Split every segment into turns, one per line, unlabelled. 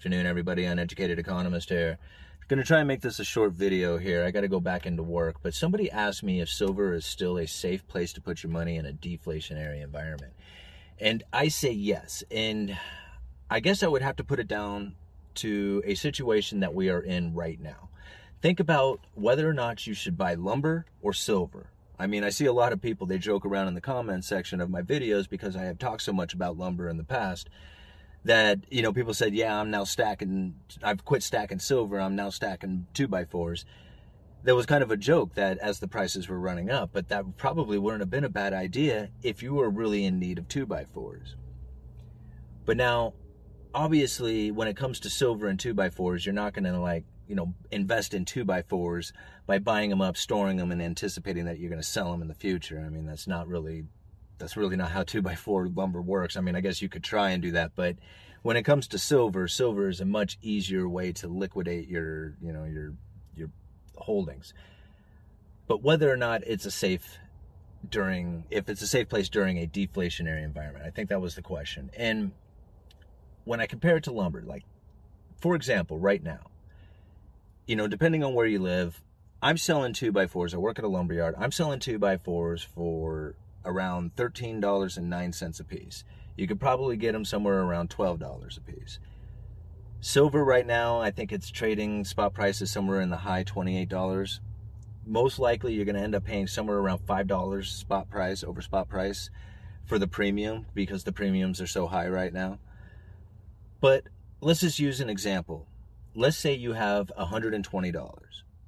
afternoon, everybody. Uneducated economist here. Going to try and make this a short video here. I got to go back into work, but somebody asked me if silver is still a safe place to put your money in a deflationary environment. And I say yes. And I guess I would have to put it down to a situation that we are in right now. Think about whether or not you should buy lumber or silver. I mean, I see a lot of people, they joke around in the comments section of my videos because I have talked so much about lumber in the past that you know people said yeah i'm now stacking i've quit stacking silver i'm now stacking two by fours. There was kind of a joke that as the prices were running up but that probably wouldn't have been a bad idea if you were really in need of two by fours. But now obviously when it comes to silver and two by fours you're not going to like you know invest in two by fours by buying them up storing them and anticipating that you're going to sell them in the future. I mean that's not really that's really not how 2 by 4 lumber works. I mean, I guess you could try and do that, but when it comes to silver, silver is a much easier way to liquidate your, you know, your your holdings. But whether or not it's a safe during if it's a safe place during a deflationary environment, I think that was the question. And when I compare it to lumber, like for example, right now, you know, depending on where you live, I'm selling two by fours. I work at a lumber yard. I'm selling two by fours for around $13.09 a piece. You could probably get them somewhere around $12 a piece. Silver right now, I think it's trading spot prices somewhere in the high $28. Most likely you're going to end up paying somewhere around $5 spot price over spot price for the premium because the premiums are so high right now. But let's just use an example. Let's say you have $120.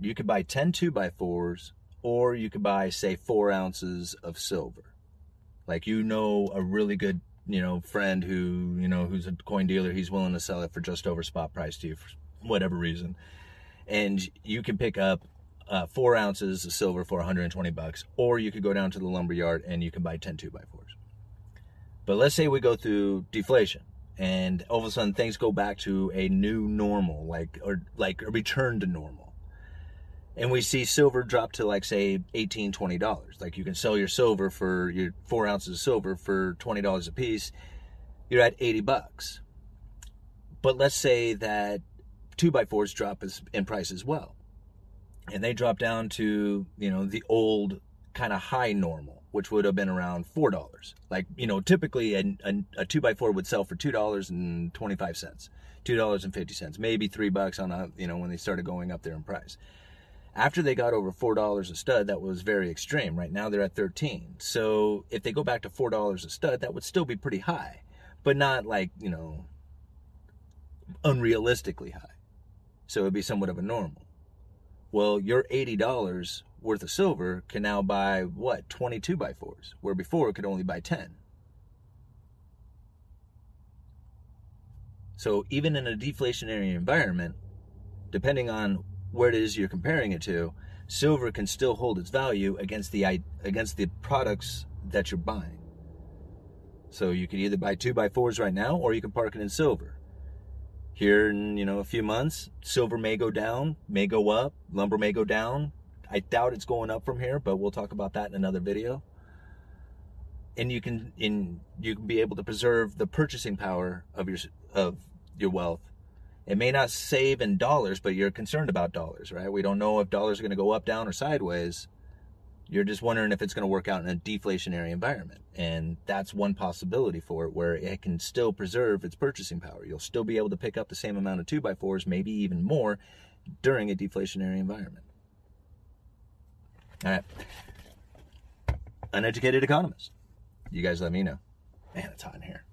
You could buy 10 2 by 4s or you could buy, say, four ounces of silver. Like you know a really good, you know, friend who, you know, who's a coin dealer, he's willing to sell it for just over spot price to you for whatever reason. And you can pick up uh, four ounces of silver for 120 bucks, or you could go down to the lumber yard and you can buy 10 2 by 4s. But let's say we go through deflation and all of a sudden things go back to a new normal, like, or like a return to normal and we see silver drop to like say 18 20 dollars. Like you can sell your silver for your four ounces of silver for 20 dollars a piece you're at 80 bucks. But let's say that two by fours drop in price as well. And they drop down to you know the old kind of high normal which would have been around four dollars. Like you know typically a, a, a two by four would sell for two dollars and 25 cents two dollars and 50 cents maybe three bucks on a you know when they started going up there in price after they got over four dollars a stud, that was very extreme. Right now they're at 13. So if they go back to four dollars a stud, that would still be pretty high, but not like you know unrealistically high. So it'd be somewhat of a normal. Well, your eighty dollars worth of silver can now buy what 22 by fours, where before it could only buy 10. So even in a deflationary environment, depending on where it is you're comparing it to, silver can still hold its value against the against the products that you're buying. So you can either buy two by fours right now, or you can park it in silver. Here in you know a few months, silver may go down, may go up, lumber may go down. I doubt it's going up from here, but we'll talk about that in another video. And you can in you can be able to preserve the purchasing power of your of your wealth it may not save in dollars, but you're concerned about dollars, right? We don't know if dollars are going to go up, down, or sideways. You're just wondering if it's going to work out in a deflationary environment. And that's one possibility for it where it can still preserve its purchasing power. You'll still be able to pick up the same amount of 2x4s, maybe even more, during a deflationary environment. All right. Uneducated economist. You guys let me know. Man, it's hot in here.